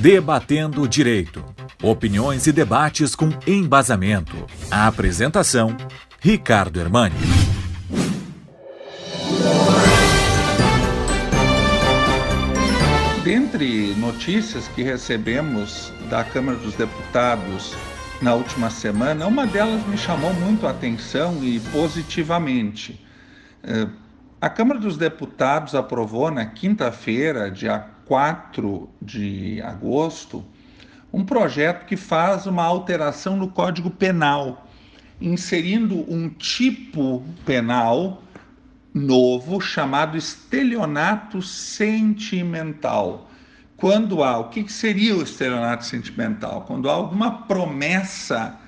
Debatendo o Direito. Opiniões e debates com embasamento. A apresentação: Ricardo Hermani. Dentre notícias que recebemos da Câmara dos Deputados na última semana, uma delas me chamou muito a atenção e positivamente. Eh, a Câmara dos Deputados aprovou na quinta-feira, dia 4 de agosto, um projeto que faz uma alteração no Código Penal, inserindo um tipo penal novo chamado estelionato sentimental. Quando há, o que seria o estelionato sentimental? Quando há alguma promessa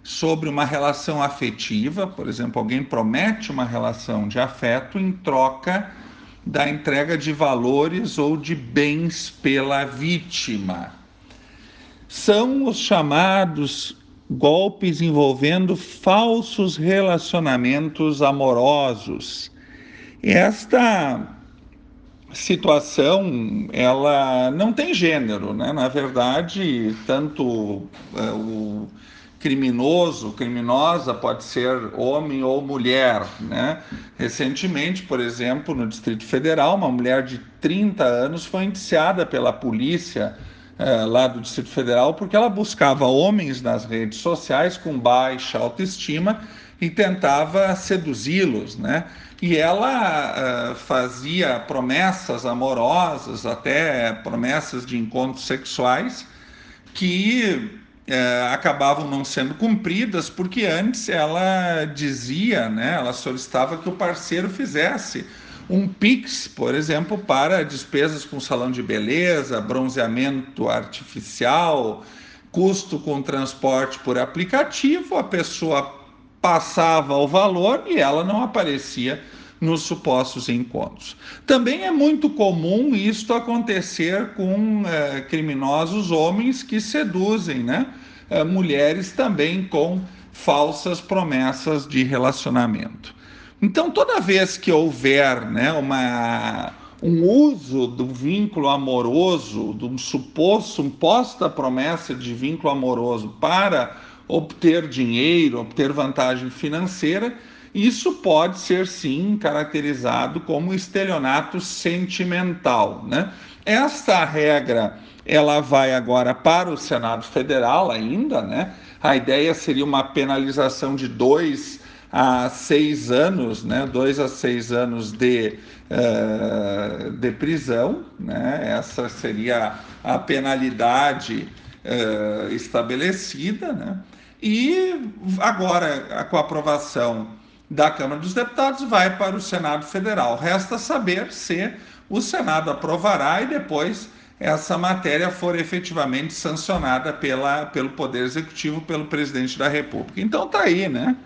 sobre uma relação afetiva, por exemplo, alguém promete uma relação de afeto em troca da entrega de valores ou de bens pela vítima. São os chamados golpes envolvendo falsos relacionamentos amorosos. Esta situação ela não tem gênero, né? Na verdade, tanto uh, o criminoso, criminosa pode ser homem ou mulher, né? Recentemente, por exemplo, no Distrito Federal, uma mulher de 30 anos foi indiciada pela polícia uh, lá do Distrito Federal porque ela buscava homens nas redes sociais com baixa autoestima e tentava seduzi-los, né? E ela uh, fazia promessas amorosas, até promessas de encontros sexuais, que uh, acabavam não sendo cumpridas, porque antes ela dizia, né, ela solicitava que o parceiro fizesse um PIX, por exemplo, para despesas com salão de beleza, bronzeamento artificial, custo com transporte por aplicativo, a pessoa passava o valor e ela não aparecia nos supostos encontros. Também é muito comum isto acontecer com é, criminosos homens que seduzem né, é, mulheres também com falsas promessas de relacionamento. Então, toda vez que houver né, uma, um uso do vínculo amoroso, de um suposto, suposta promessa de vínculo amoroso para obter dinheiro, obter vantagem financeira, isso pode ser sim caracterizado como estelionato sentimental, né? Esta regra ela vai agora para o Senado Federal ainda, né? A ideia seria uma penalização de dois a seis anos, né? Dois a seis anos de, uh, de prisão, né? Essa seria a penalidade uh, estabelecida, né? E agora, com a aprovação da Câmara dos Deputados, vai para o Senado Federal. Resta saber se o Senado aprovará e depois essa matéria for efetivamente sancionada pela, pelo Poder Executivo, pelo presidente da República. Então tá aí, né?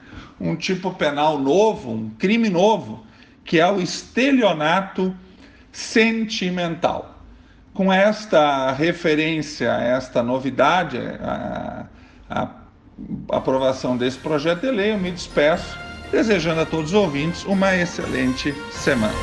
Um tipo penal novo, um crime novo, que é o estelionato sentimental. Com esta referência, esta novidade, a, a aprovação desse projeto de lei, eu me despeço, desejando a todos os ouvintes uma excelente semana.